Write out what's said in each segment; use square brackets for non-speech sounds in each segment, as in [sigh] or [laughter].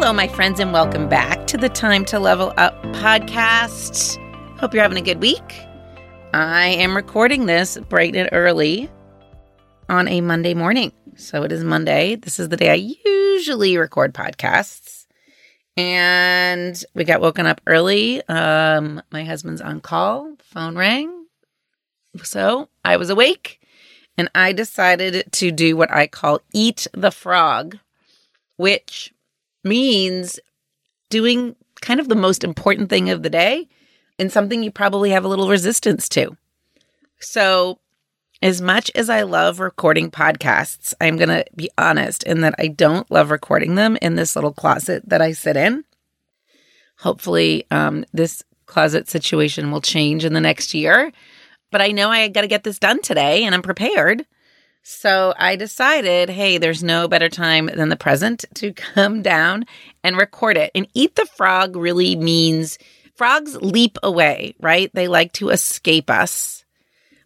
Hello, my friends, and welcome back to the Time to Level Up podcast. Hope you're having a good week. I am recording this bright and early on a Monday morning. So it is Monday. This is the day I usually record podcasts. And we got woken up early. Um, my husband's on call, phone rang. So I was awake and I decided to do what I call eat the frog, which means doing kind of the most important thing of the day and something you probably have a little resistance to. So, as much as I love recording podcasts, I'm going to be honest in that I don't love recording them in this little closet that I sit in. Hopefully, um, this closet situation will change in the next year. But I know I got to get this done today and I'm prepared. So I decided, hey, there's no better time than the present to [laughs] come down and record it. And eat the frog really means frogs leap away, right? They like to escape us.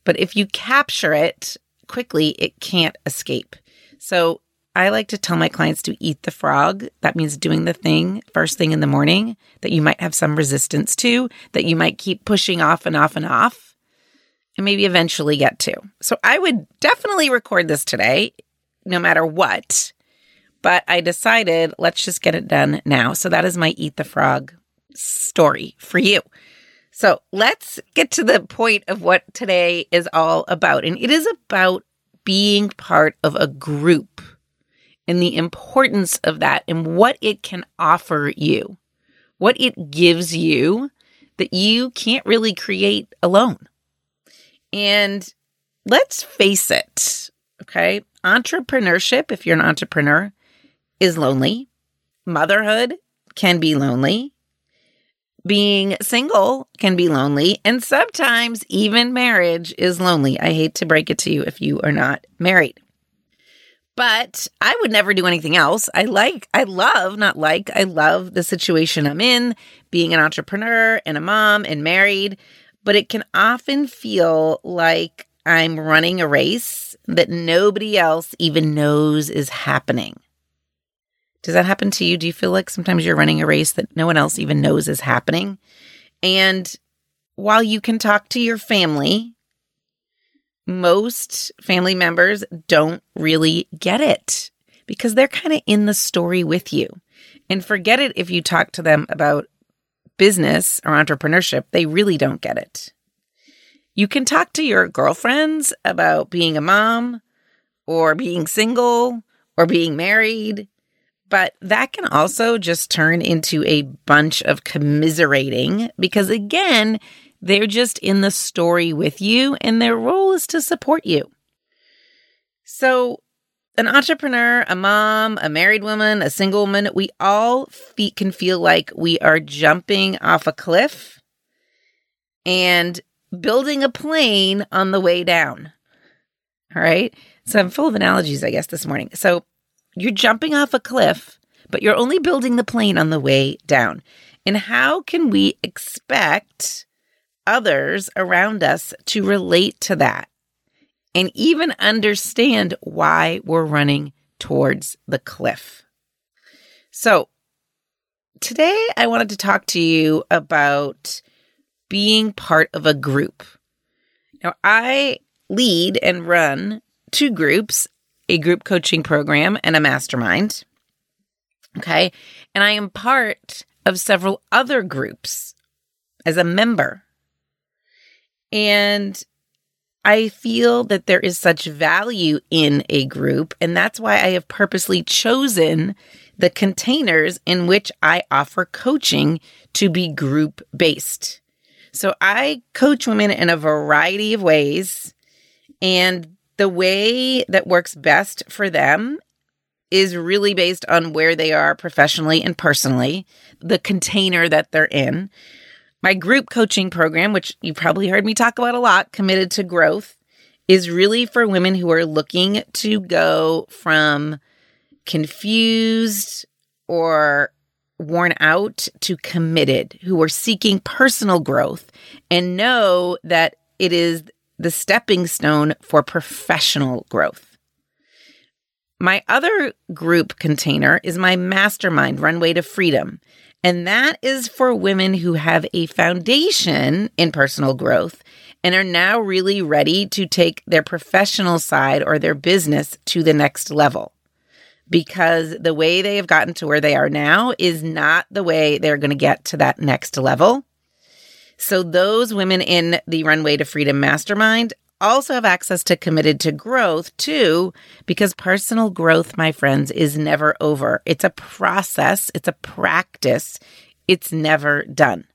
But if you capture it quickly, it can't escape. So I like to tell my clients to eat the frog. That means doing the thing first thing in the morning that you might have some resistance to, that you might keep pushing off and off and off and maybe eventually get to. So I would definitely record this today, no matter what. But I decided let's just get it done now. So that is my Eat the Frog story for you. So let's get to the point of what today is all about. And it is about being part of a group and the importance of that and what it can offer you, what it gives you that you can't really create alone. And let's face it, okay? Entrepreneurship, if you're an entrepreneur, is lonely. Motherhood can be lonely. Being single can be lonely. And sometimes even marriage is lonely. I hate to break it to you if you are not married. But I would never do anything else. I like, I love, not like, I love the situation I'm in, being an entrepreneur and a mom and married but it can often feel like I'm running a race that nobody else even knows is happening. Does that happen to you? Do you feel like sometimes you're running a race that no one else even knows is happening? And while you can talk to your family, most family members don't really get it because they're kind of in the story with you. And forget it if you talk to them about business or entrepreneurship, they really don't get it. You can talk to your girlfriends about being a mom or being single or being married, but that can also just turn into a bunch of commiserating because, again, they're just in the story with you and their role is to support you. So, an entrepreneur, a mom, a married woman, a single woman, we all fe- can feel like we are jumping off a cliff and building a plane on the way down. All right. So I'm full of analogies, I guess, this morning. So you're jumping off a cliff, but you're only building the plane on the way down. And how can we expect others around us to relate to that and even understand why we're running towards the cliff? So, today I wanted to talk to you about being part of a group. Now, I lead and run two groups a group coaching program and a mastermind. Okay. And I am part of several other groups as a member. And I feel that there is such value in a group. And that's why I have purposely chosen the containers in which I offer coaching to be group based. So I coach women in a variety of ways. And the way that works best for them is really based on where they are professionally and personally, the container that they're in. My group coaching program, which you probably heard me talk about a lot, Committed to Growth, is really for women who are looking to go from confused or worn out to committed, who are seeking personal growth and know that it is the stepping stone for professional growth. My other group container is my mastermind, Runway to Freedom. And that is for women who have a foundation in personal growth and are now really ready to take their professional side or their business to the next level. Because the way they have gotten to where they are now is not the way they're going to get to that next level. So those women in the Runway to Freedom Mastermind also have access to Committed to Growth too, because personal growth, my friends, is never over. It's a process, it's a practice, it's never done.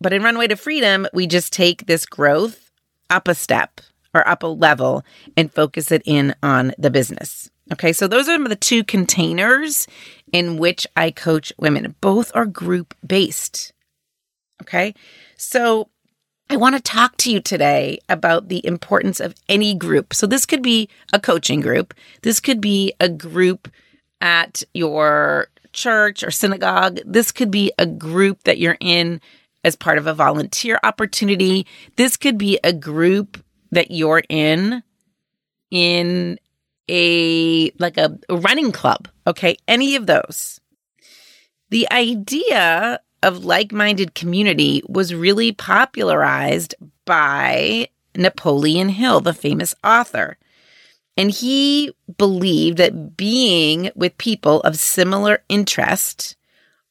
But in Runway to Freedom, we just take this growth up a step or up a level and focus it in on the business. Okay, so those are the two containers in which I coach women. Both are group based. Okay. So I want to talk to you today about the importance of any group. So this could be a coaching group. This could be a group at your church or synagogue. This could be a group that you're in as part of a volunteer opportunity. This could be a group that you're in in a like a, running club. Okay. Any of those. The idea of like minded community was really popularized by Napoleon Hill, the famous author. And he believed that being with people of similar interest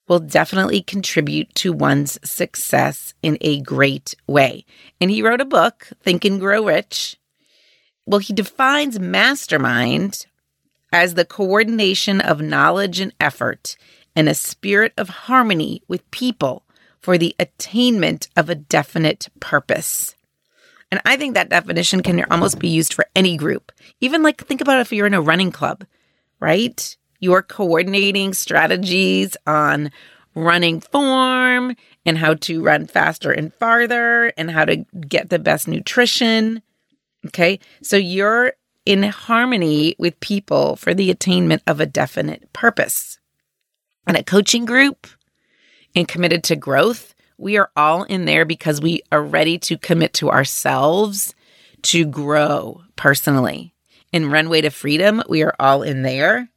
will definitely contribute to one's success in a great way. And he wrote a book, Think and Grow Rich. Well, he defines mastermind as the coordination of knowledge and effort and a spirit of harmony with people for the attainment of a definite purpose. And I think that definition can almost be used for any group. Even like think about if you're in a running club, right? You're coordinating strategies on running form and how to run faster and farther and how to get the best nutrition. Okay. So you're in harmony with people for the attainment of a definite purpose and a coaching group and committed to growth, we are all in there because we are ready to commit to ourselves to grow personally. In Runway to Freedom, we are all in there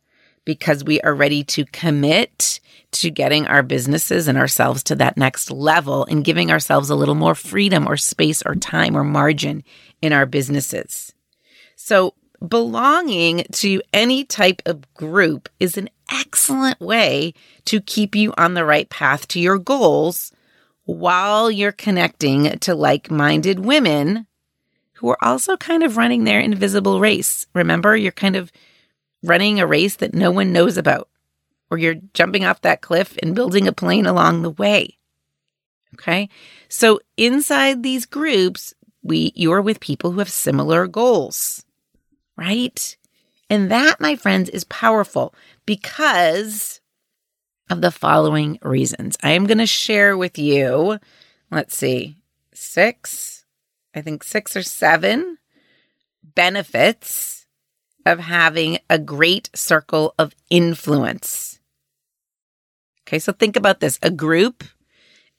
because we are ready to commit to getting our businesses and ourselves to that next level and giving ourselves a little more freedom or space or time or margin in our businesses. So, belonging to any type of group is an excellent way to keep you on the right path to your goals while you're connecting to like minded women who are also kind of running their invisible race. Remember, you're kind of running a race that no one knows about, or you're jumping off that cliff and building a plane along the way. Okay. So inside these groups, we, you're with people who have similar goals, right? And that, my friends, is powerful because of the following reasons. I am going to share with you, let's see, six, I think six or seven benefits of having a great circle of influence. Okay, so think about this a group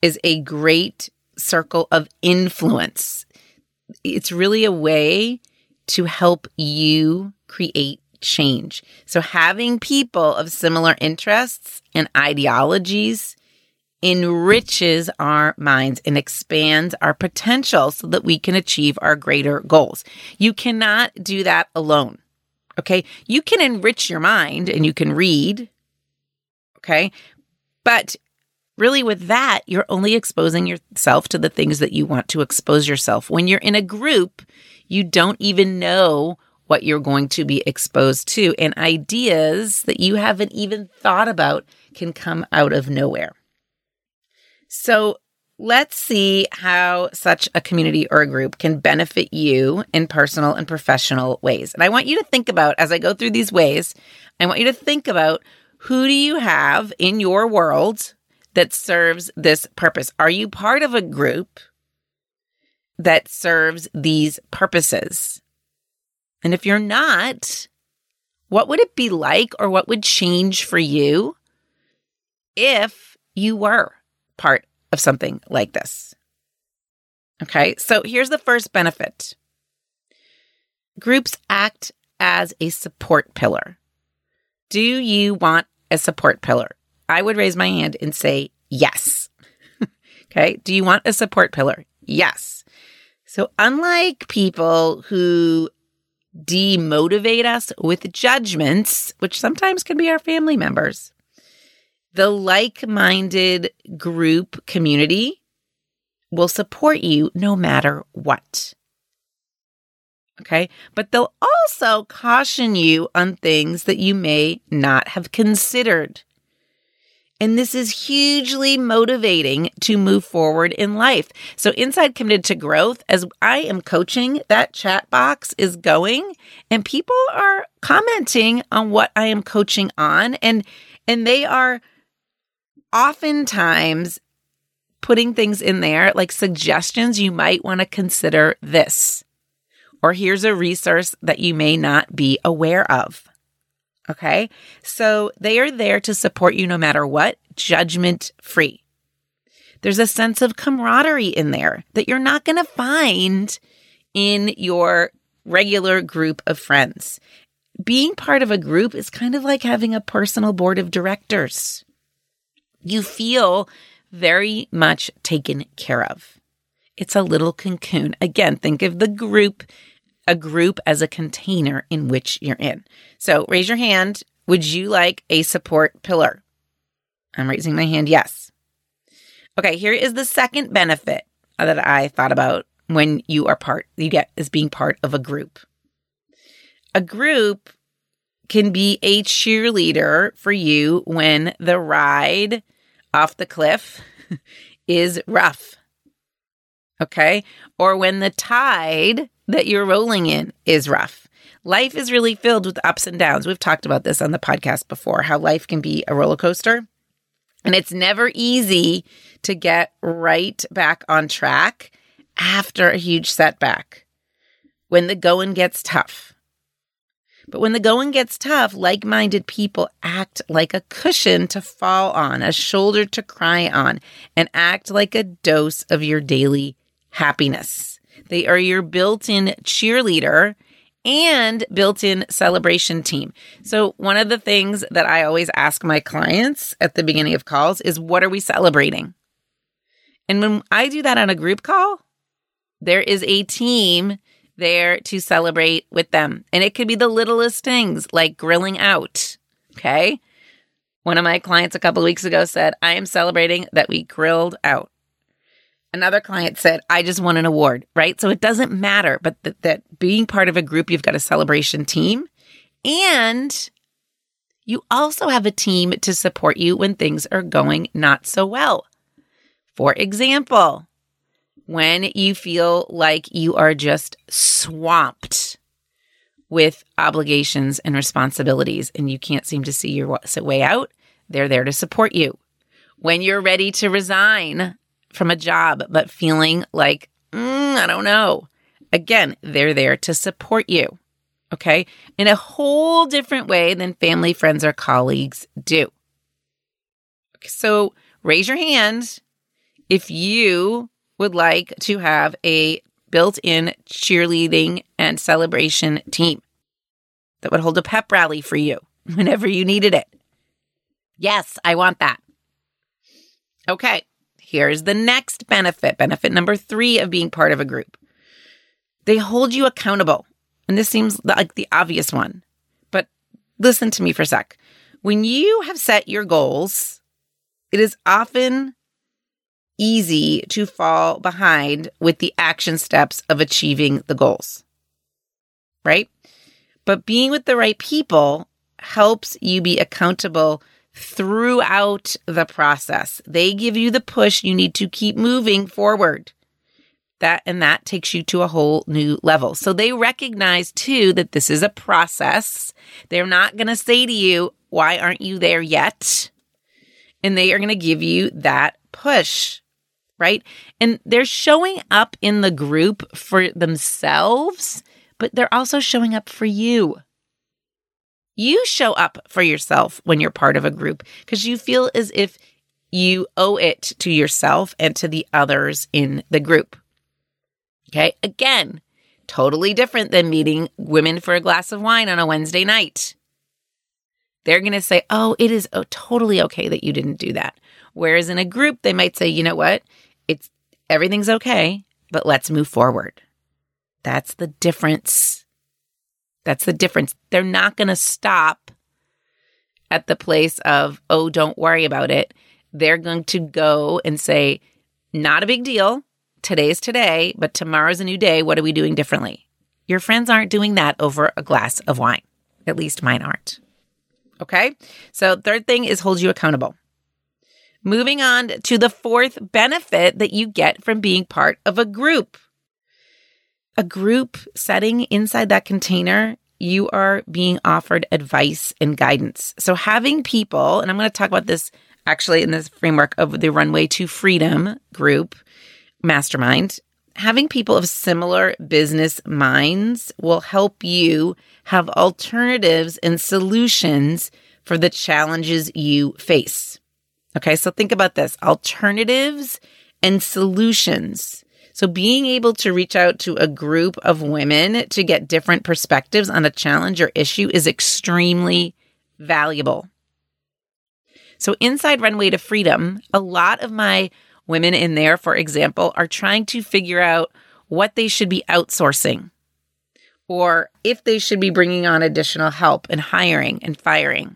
is a great circle of influence. It's really a way to help you create change. So having people of similar interests and ideologies enriches our minds and expands our potential so that we can achieve our greater goals. You cannot do that alone. Okay. You can enrich your mind and you can read. Okay. But really, with that, you're only exposing yourself to the things that you want to expose yourself. When you're in a group, you don't even know what you're going to be exposed to, and ideas that you haven't even thought about can come out of nowhere. So, let's see how such a community or a group can benefit you in personal and professional ways. And I want you to think about as I go through these ways, I want you to think about who do you have in your world that serves this purpose? Are you part of a group that serves these purposes? And if you're not, what would it be like or what would change for you if you were part of something like this? Okay, so here's the first benefit groups act as a support pillar. Do you want a support pillar? I would raise my hand and say yes. [laughs] okay, do you want a support pillar? Yes. So, unlike people who demotivate us with judgments, which sometimes can be our family members. The like minded group community will support you no matter what. Okay. But they'll also caution you on things that you may not have considered. And this is hugely motivating to move forward in life. So, Inside Committed to Growth, as I am coaching, that chat box is going and people are commenting on what I am coaching on. And, and they are oftentimes putting things in there like suggestions you might want to consider this. Or here's a resource that you may not be aware of. Okay. So they are there to support you no matter what, judgment free. There's a sense of camaraderie in there that you're not going to find in your regular group of friends. Being part of a group is kind of like having a personal board of directors. You feel very much taken care of. It's a little cocoon. Again, think of the group a group as a container in which you're in. So raise your hand. Would you like a support pillar? I'm raising my hand. Yes. Okay, here is the second benefit that I thought about when you are part, you get as being part of a group. A group can be a cheerleader for you when the ride off the cliff [laughs] is rough. Okay. Or when the tide that you're rolling in is rough. Life is really filled with ups and downs. We've talked about this on the podcast before how life can be a roller coaster. And it's never easy to get right back on track after a huge setback when the going gets tough. But when the going gets tough, like minded people act like a cushion to fall on, a shoulder to cry on, and act like a dose of your daily happiness. They are your built in cheerleader and built in celebration team. So, one of the things that I always ask my clients at the beginning of calls is, What are we celebrating? And when I do that on a group call, there is a team there to celebrate with them. And it could be the littlest things like grilling out. Okay. One of my clients a couple weeks ago said, I am celebrating that we grilled out. Another client said, I just won an award, right? So it doesn't matter, but th- that being part of a group, you've got a celebration team and you also have a team to support you when things are going not so well. For example, when you feel like you are just swamped with obligations and responsibilities and you can't seem to see your way out, they're there to support you. When you're ready to resign from a job, but feeling like, mm, I don't know. Again, they're there to support you. Okay. In a whole different way than family, friends, or colleagues do. So raise your hand if you would like to have a built in cheerleading and celebration team that would hold a pep rally for you [laughs] whenever you needed it. Yes, I want that. Okay, here's the next benefit benefit number three of being part of a group. They hold you accountable. And this seems like the obvious one, but listen to me for a sec. When you have set your goals, it is often easy to fall behind with the action steps of achieving the goals. Right? But being with the right people helps you be accountable throughout the process. They give you the push you need to keep moving forward. That and that takes you to a whole new level. So they recognize too that this is a process. They're not going to say to you, "Why aren't you there yet?" And they are going to give you that push right? And they're showing up in the group for themselves, but they're also showing up for you. You show up for yourself when you're part of a group because you feel as if you owe it to yourself and to the others in the group. Okay. Again, totally different than meeting women for a glass of wine on a Wednesday night. They're going to say, Oh, it is oh, totally okay that you didn't do that. Whereas in a group, they might say, You know what? It's everything's okay, but let's move forward. That's the difference. That's the difference. They're not going to stop at the place of, oh, don't worry about it. They're going to go and say, not a big deal. Today's today, but tomorrow's a new day. What are we doing differently? Your friends aren't doing that over a glass of wine. At least mine aren't. Okay. So, third thing is hold you accountable. Moving on to the fourth benefit that you get from being part of a group a group setting inside that container, you are being offered advice and guidance. So, having people, and I'm going to talk about this actually in this framework of the Runway to Freedom group mastermind, having people of similar business minds will help you have alternatives and solutions for the challenges you face. Okay, so think about this alternatives and solutions so being able to reach out to a group of women to get different perspectives on a challenge or issue is extremely valuable. So inside Runway to Freedom, a lot of my women in there, for example, are trying to figure out what they should be outsourcing or if they should be bringing on additional help and hiring and firing.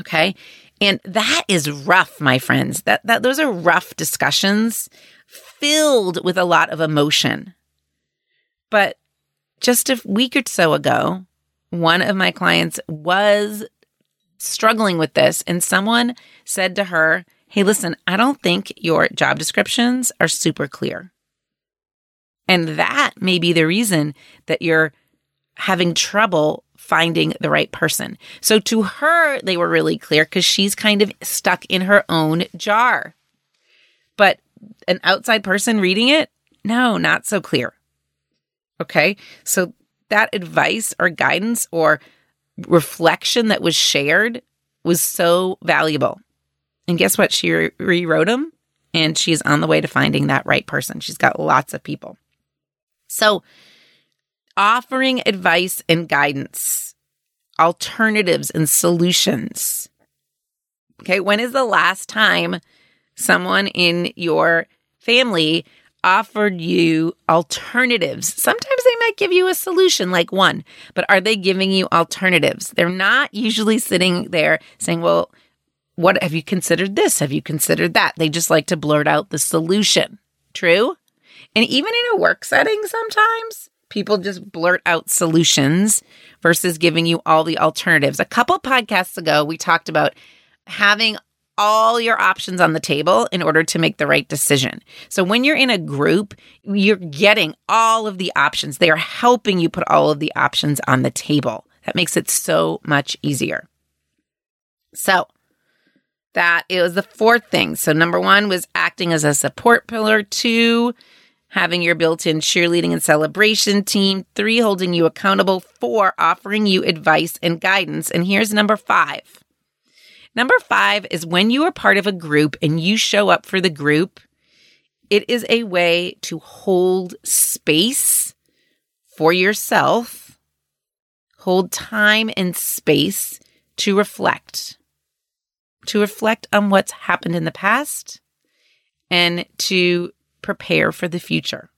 Okay. And that is rough, my friends. That, that those are rough discussions filled with a lot of emotion. But just a week or so ago, one of my clients was struggling with this, and someone said to her, Hey, listen, I don't think your job descriptions are super clear. And that may be the reason that you're having trouble finding the right person. So to her, they were really clear because she's kind of stuck in her own jar. But an outside person reading it, no, not so clear. Okay. So that advice or guidance or reflection that was shared was so valuable. And guess what? She re- rewrote them and she's on the way to finding that right person. She's got lots of people. So, offering advice and guidance, alternatives and solutions. Okay. When is the last time someone in your family offered you alternatives. Sometimes they might give you a solution like one, but are they giving you alternatives? They're not usually sitting there saying, well, what have you considered this? Have you considered that? They just like to blurt out the solution. True? And even in a work setting, sometimes people just blurt out solutions versus giving you all the alternatives. A couple podcasts ago, we talked about having all your options on the table in order to make the right decision. So when you're in a group, you're getting all of the options. They are helping you put all of the options on the table. That makes it so much easier. So that it was the fourth thing. So number one was acting as a support pillar. Two, having your built-in cheerleading and celebration team. Three, holding you accountable. Four, offering you advice and guidance. And here's number five Number five is when you are part of a group and you show up for the group, it is a way to hold space for yourself, hold time and space to reflect, to reflect on what's happened in the past and to prepare for the future.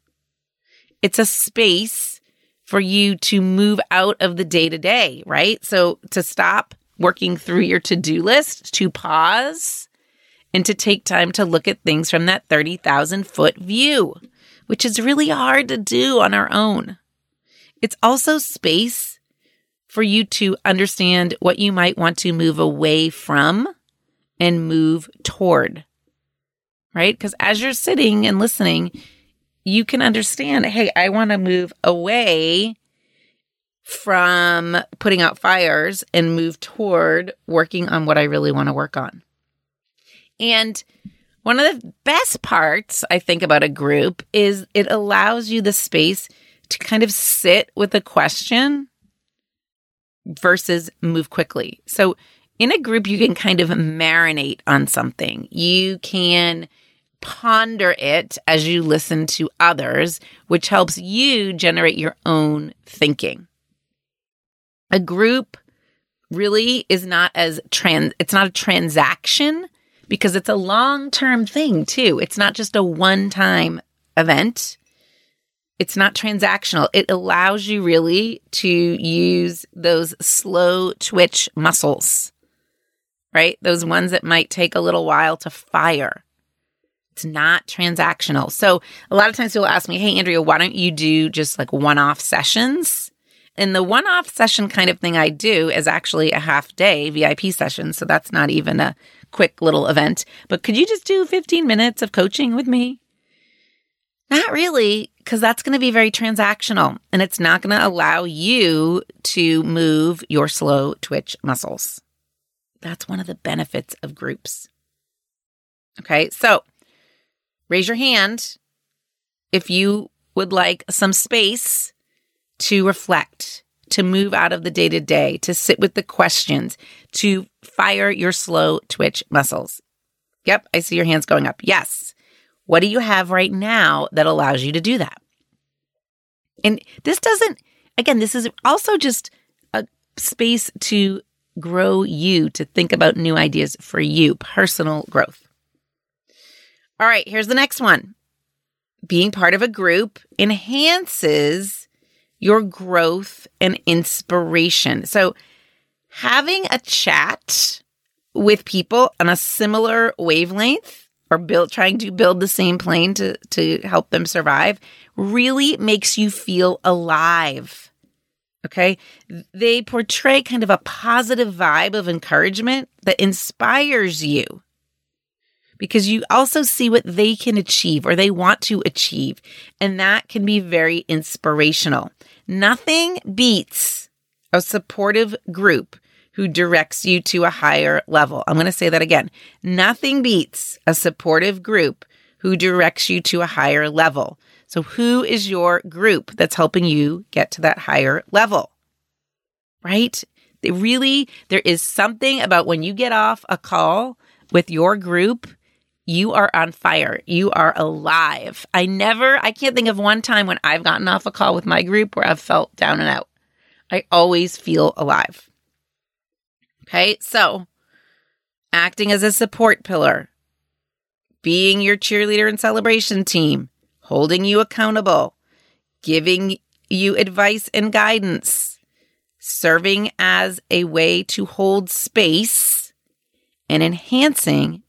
It's a space for you to move out of the day to day, right? So to stop working through your to do list, to pause, and to take time to look at things from that 30,000 foot view, which is really hard to do on our own. It's also space for you to understand what you might want to move away from and move toward, right? Because as you're sitting and listening, you can understand hey, I want to move away from putting out fires and move toward working on what I really want to work on. And one of the best parts I think about a group is it allows you the space to kind of sit with a question versus move quickly. So in a group, you can kind of marinate on something. You can ponder it as you listen to others, which helps you generate your own thinking a group really is not as trans it's not a transaction because it's a long-term thing too. It's not just a one-time event. It's not transactional. It allows you really to use those slow twitch muscles. Right? Those ones that might take a little while to fire. It's not transactional. So a lot of times people ask me, Hey, Andrea, why don't you do just like one off sessions? And the one off session kind of thing I do is actually a half day VIP session. So that's not even a quick little event. But could you just do 15 minutes of coaching with me? Not really, because that's going to be very transactional and it's not going to allow you to move your slow twitch muscles. That's one of the benefits of groups. Okay, so raise your hand if you would like some space to reflect, to move out of the day to day, to sit with the questions, to fire your slow twitch muscles. Yep, I see your hands going up. Yes. What do you have right now that allows you to do that? And this doesn't, again, this is also just a space to grow you, to think about new ideas for you, personal growth. All right, here's the next one. Being part of a group enhances your growth and inspiration. So, having a chat with people on a similar wavelength or build trying to build the same plane to to help them survive really makes you feel alive. Okay? They portray kind of a positive vibe of encouragement that inspires you because you also see what they can achieve or they want to achieve. And that can be very inspirational. Nothing beats a supportive group who directs you to a higher level. I'm going to say that again. Nothing beats a supportive group who directs you to a higher level. So, who is your group that's helping you get to that higher level? Right? They really, there is something about when you get off a call with your group you are on fire. You are alive. I never, I can't think of one time when I've gotten off a call with my group where I've felt down and out. I always feel alive. Okay, so acting as a support pillar, being your cheerleader and celebration team, holding you accountable, giving you advice and guidance, serving as a way to hold space, and enhancing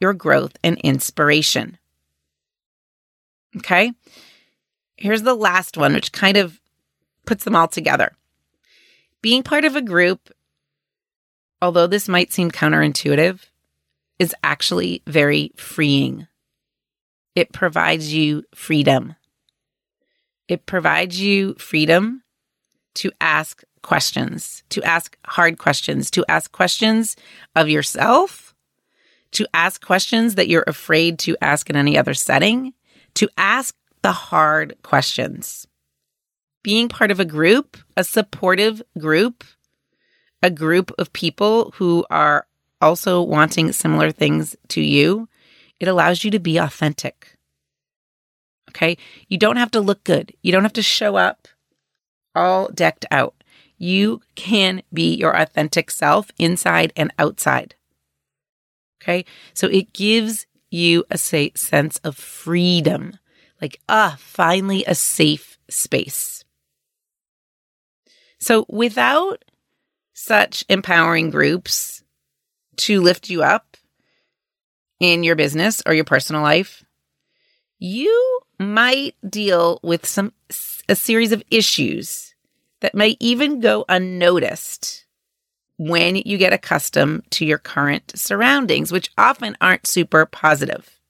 your growth and inspiration. Okay. Here's the last one, which kind of puts them all together. Being part of a group, although this might seem counterintuitive, is actually very freeing. It provides you freedom. It provides you freedom to ask questions, to ask hard questions, to ask questions of yourself to ask questions that you're afraid to ask in any other setting, to ask the hard questions. Being part of a group, a supportive group, a group of people who are also wanting similar things to you, it allows you to be authentic. Okay. You don't have to look good. You don't have to show up all decked out. You can be your authentic self inside and outside. Okay. So it gives you a say, sense of freedom, like, ah, finally a safe space. So without such empowering groups to lift you up in your business or your personal life, you might deal with some a series of issues that may even go unnoticed when you get accustomed to your current surroundings, which often aren't super positive.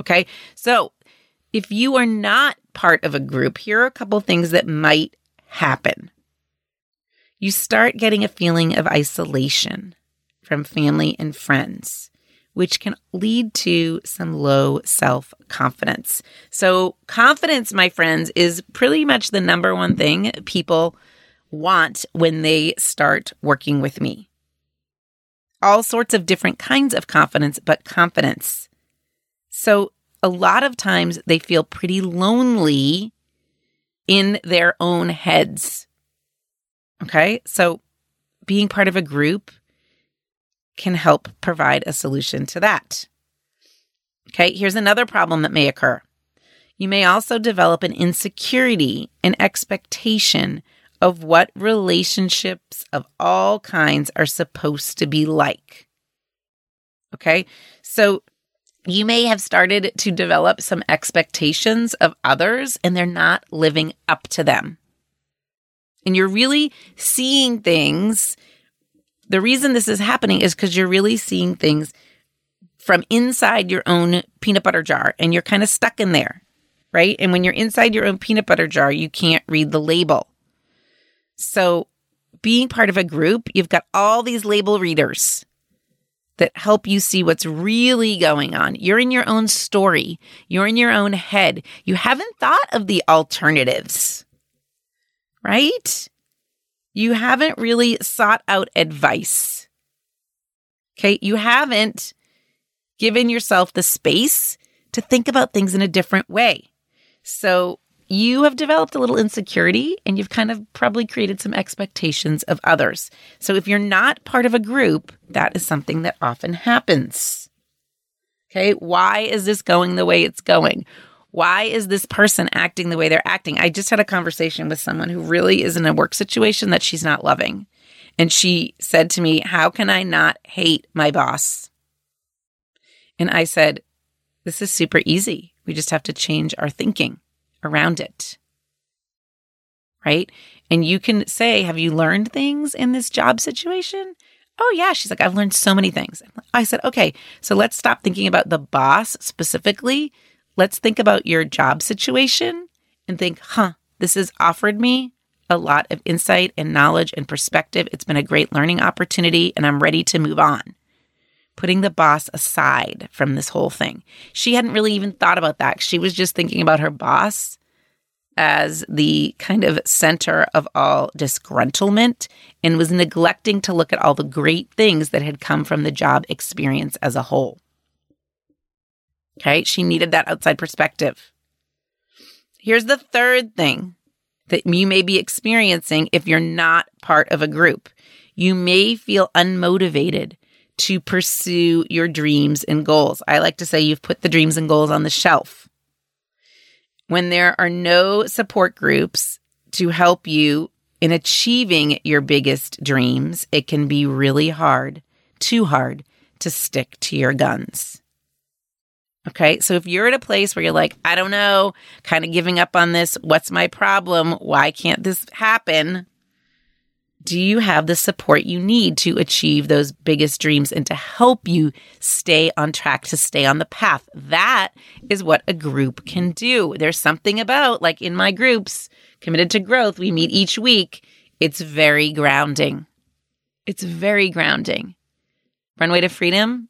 Okay. So if you are not part of a group, here are a couple things that might happen. You start getting a feeling of isolation from family and friends which can lead to some low self confidence. So, confidence, my friends, is pretty much the number one thing people want when they start working with me. All sorts of different kinds of confidence, but confidence. So, a lot of times they feel pretty lonely in their own heads. Okay. So, being part of a group can help provide a solution to that. Okay, here's another problem that may occur. You may also develop an insecurity, an expectation of what relationships of all kinds are supposed to be like. Okay, so you may have started to develop some expectations of others and they're not living up to them. And you're really seeing things the reason this is happening is because you're really seeing things from inside your own peanut butter jar and you're kind of stuck in there, right? And when you're inside your own peanut butter jar, you can't read the label. So, being part of a group, you've got all these label readers that help you see what's really going on. You're in your own story, you're in your own head. You haven't thought of the alternatives, right? you haven't really sought out advice. Okay. You haven't given yourself the space to think about things in a different way. So you have developed a little insecurity and you've kind of probably created some expectations of others. So if you're not part of a group, that is something that often happens. Okay. Why is this going the way it's going? why is this person acting the way they're acting? I just had a conversation with someone who really is in a work situation that she's not loving. And she said to me, How can I not hate my boss? And I said, This is super easy. We just have to change our thinking around it. Right. And you can say, Have you learned things in this job situation? Oh, yeah. She's like, I've learned so many things. I said, Okay, so let's stop thinking about the boss specifically let's think about your job situation and think, huh, this has offered me a lot of insight and knowledge and perspective. It's been a great learning opportunity, and I'm ready to move on. Putting the boss aside from this whole thing. She hadn't really even thought about that. She was just thinking about her boss as the kind of center of all disgruntlement and was neglecting to look at all the great things that had come from the job experience as a whole. Okay. She needed that outside perspective. Here's the third thing that you may be experiencing if you're not part of a group. You may feel unmotivated to pursue your dreams and goals. I like to say you've put the dreams and goals on the shelf. When there are no support groups to help you in achieving your biggest dreams, it can be really hard, too hard to stick to your guns. Okay. So if you're at a place where you're like, I don't know, kind of giving up on this, what's my problem? Why can't this happen? Do you have the support you need to achieve those biggest dreams and to help you stay on track, to stay on the path? That is what a group can do. There's something about, like in my groups, committed to growth, we meet each week. It's very grounding. It's very grounding. Runway to Freedom,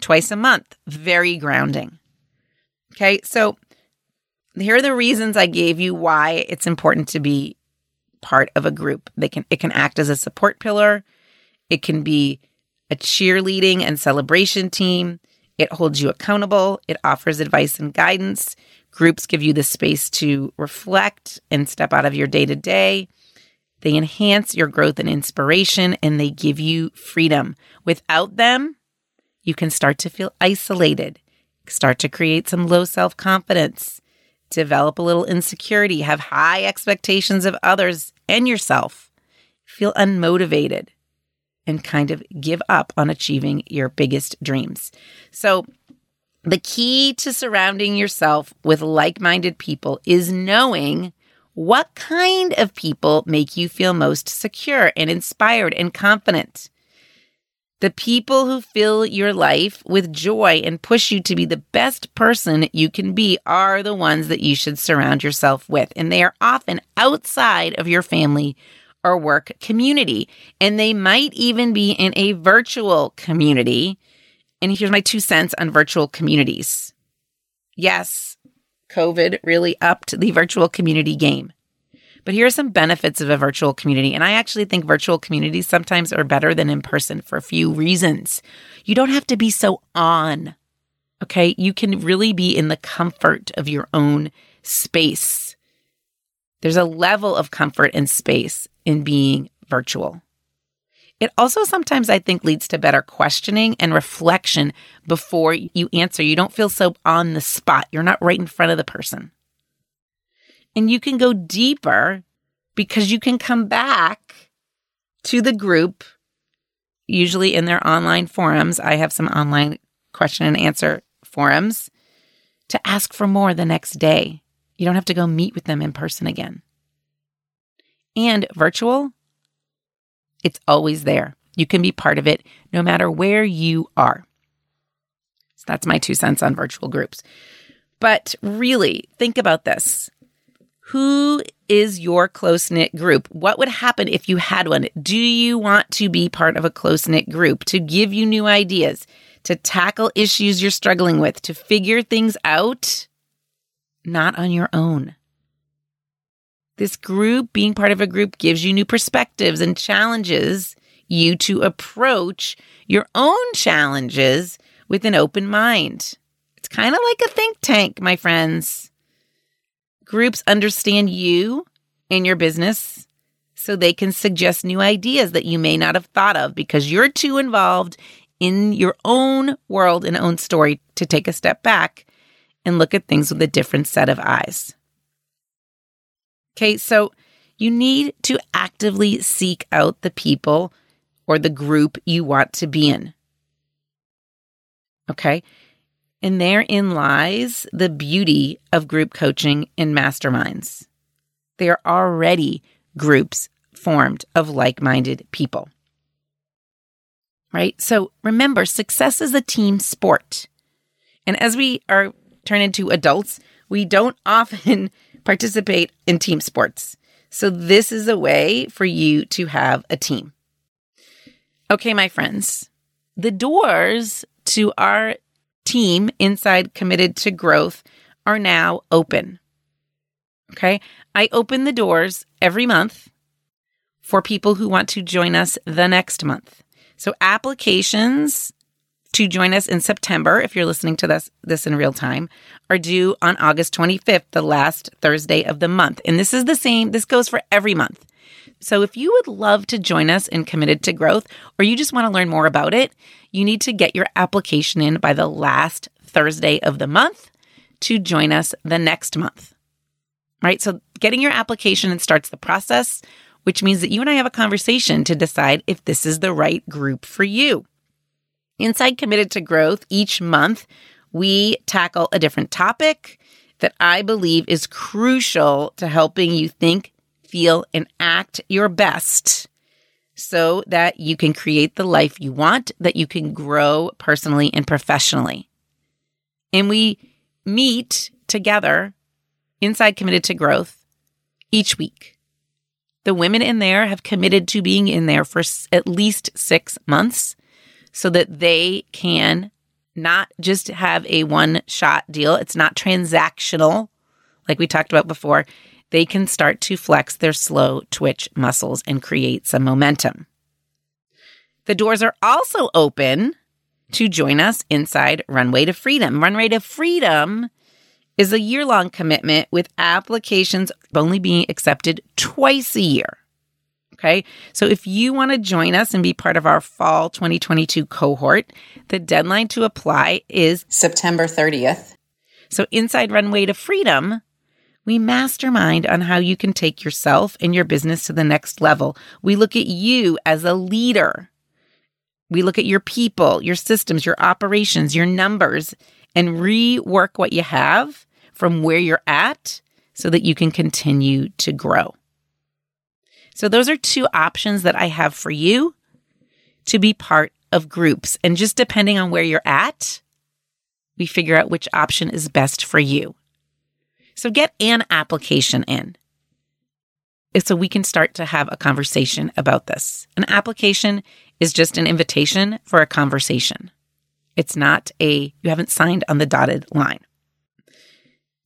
twice a month, very grounding. Okay. So here are the reasons I gave you why it's important to be part of a group. They can it can act as a support pillar. It can be a cheerleading and celebration team. It holds you accountable. It offers advice and guidance. Groups give you the space to reflect and step out of your day to day. They enhance your growth and inspiration and they give you freedom. Without them, you can start to feel isolated, start to create some low self confidence, develop a little insecurity, have high expectations of others and yourself, feel unmotivated, and kind of give up on achieving your biggest dreams. So, the key to surrounding yourself with like minded people is knowing what kind of people make you feel most secure and inspired and confident. The people who fill your life with joy and push you to be the best person you can be are the ones that you should surround yourself with. And they are often outside of your family or work community. And they might even be in a virtual community. And here's my two cents on virtual communities. Yes, COVID really upped the virtual community game. But here are some benefits of a virtual community. And I actually think virtual communities sometimes are better than in person for a few reasons. You don't have to be so on. Okay. You can really be in the comfort of your own space. There's a level of comfort and space in being virtual. It also sometimes, I think, leads to better questioning and reflection before you answer. You don't feel so on the spot. You're not right in front of the person. And you can go deeper because you can come back to the group, usually in their online forums. I have some online question and answer forums to ask for more the next day. You don't have to go meet with them in person again. And virtual, it's always there. You can be part of it no matter where you are. So that's my two cents on virtual groups. But really, think about this. Who is your close knit group? What would happen if you had one? Do you want to be part of a close knit group to give you new ideas, to tackle issues you're struggling with, to figure things out? Not on your own. This group, being part of a group, gives you new perspectives and challenges you to approach your own challenges with an open mind. It's kind of like a think tank, my friends. Groups understand you and your business so they can suggest new ideas that you may not have thought of because you're too involved in your own world and own story to take a step back and look at things with a different set of eyes. Okay, so you need to actively seek out the people or the group you want to be in. Okay. And therein lies the beauty of group coaching and masterminds. They are already groups formed of like minded people. Right? So remember, success is a team sport. And as we are turned into adults, we don't [laughs] often participate in team sports. So, this is a way for you to have a team. Okay, my friends, the doors to our team inside Committed to Growth are now open. Okay, I open the doors every month for people who want to join us the next month. So, applications to join us in September, if you're listening to this, this in real time, are due on August 25th, the last Thursday of the month. And this is the same, this goes for every month. So if you would love to join us in Committed to Growth, or you just want to learn more about it, you need to get your application in by the last Thursday of the month to join us the next month. Right? So getting your application and starts the process, which means that you and I have a conversation to decide if this is the right group for you. Inside Committed to Growth, each month we tackle a different topic that I believe is crucial to helping you think, feel, and act your best so that you can create the life you want, that you can grow personally and professionally. And we meet together inside Committed to Growth each week. The women in there have committed to being in there for at least six months so that they can not just have a one shot deal. It's not transactional, like we talked about before. They can start to flex their slow twitch muscles and create some momentum. The doors are also open to join us inside Runway to Freedom. Runway to Freedom is a year long commitment with applications only being accepted twice a year. Okay. So if you want to join us and be part of our fall 2022 cohort, the deadline to apply is September 30th. So inside Runway to Freedom, we mastermind on how you can take yourself and your business to the next level. We look at you as a leader. We look at your people, your systems, your operations, your numbers, and rework what you have from where you're at so that you can continue to grow. So, those are two options that I have for you to be part of groups. And just depending on where you're at, we figure out which option is best for you. So, get an application in so we can start to have a conversation about this. An application is just an invitation for a conversation. It's not a, you haven't signed on the dotted line.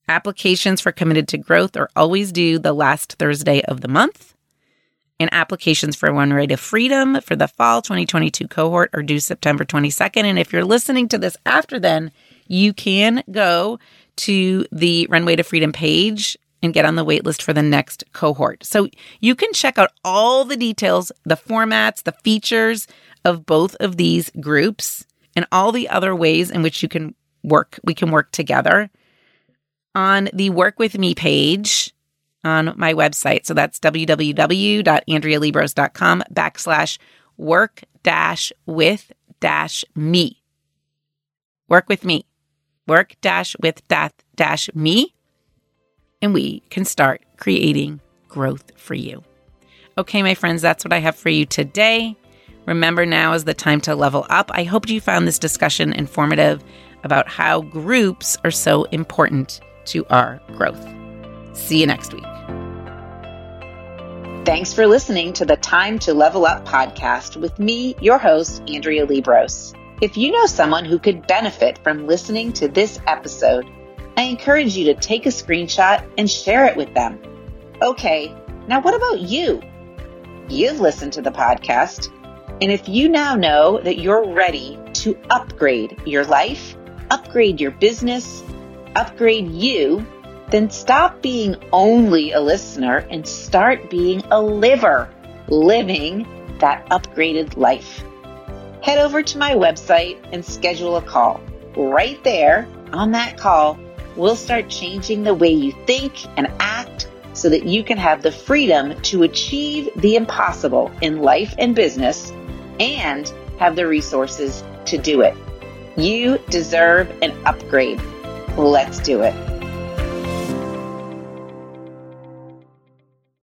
Applications for Committed to Growth are always due the last Thursday of the month. And applications for Runway to Freedom for the fall 2022 cohort are due September 22nd. And if you're listening to this after then, you can go to the Runway to Freedom page and get on the waitlist for the next cohort. So you can check out all the details, the formats, the features of both of these groups and all the other ways in which you can work, we can work together on the Work With Me page on my website. So that's www.andrealiebross.com backslash work dash with dash me. Work with me. Work dash with dash dash me. And we can start creating growth for you. Okay, my friends, that's what I have for you today. Remember, now is the time to level up. I hope you found this discussion informative about how groups are so important to our growth. See you next week. Thanks for listening to the Time to Level Up podcast with me, your host, Andrea Liebross. If you know someone who could benefit from listening to this episode, I encourage you to take a screenshot and share it with them. Okay, now what about you? You've listened to the podcast, and if you now know that you're ready to upgrade your life, upgrade your business, upgrade you, then stop being only a listener and start being a liver, living that upgraded life. Head over to my website and schedule a call. Right there on that call, we'll start changing the way you think and act so that you can have the freedom to achieve the impossible in life and business and have the resources to do it. You deserve an upgrade. Let's do it.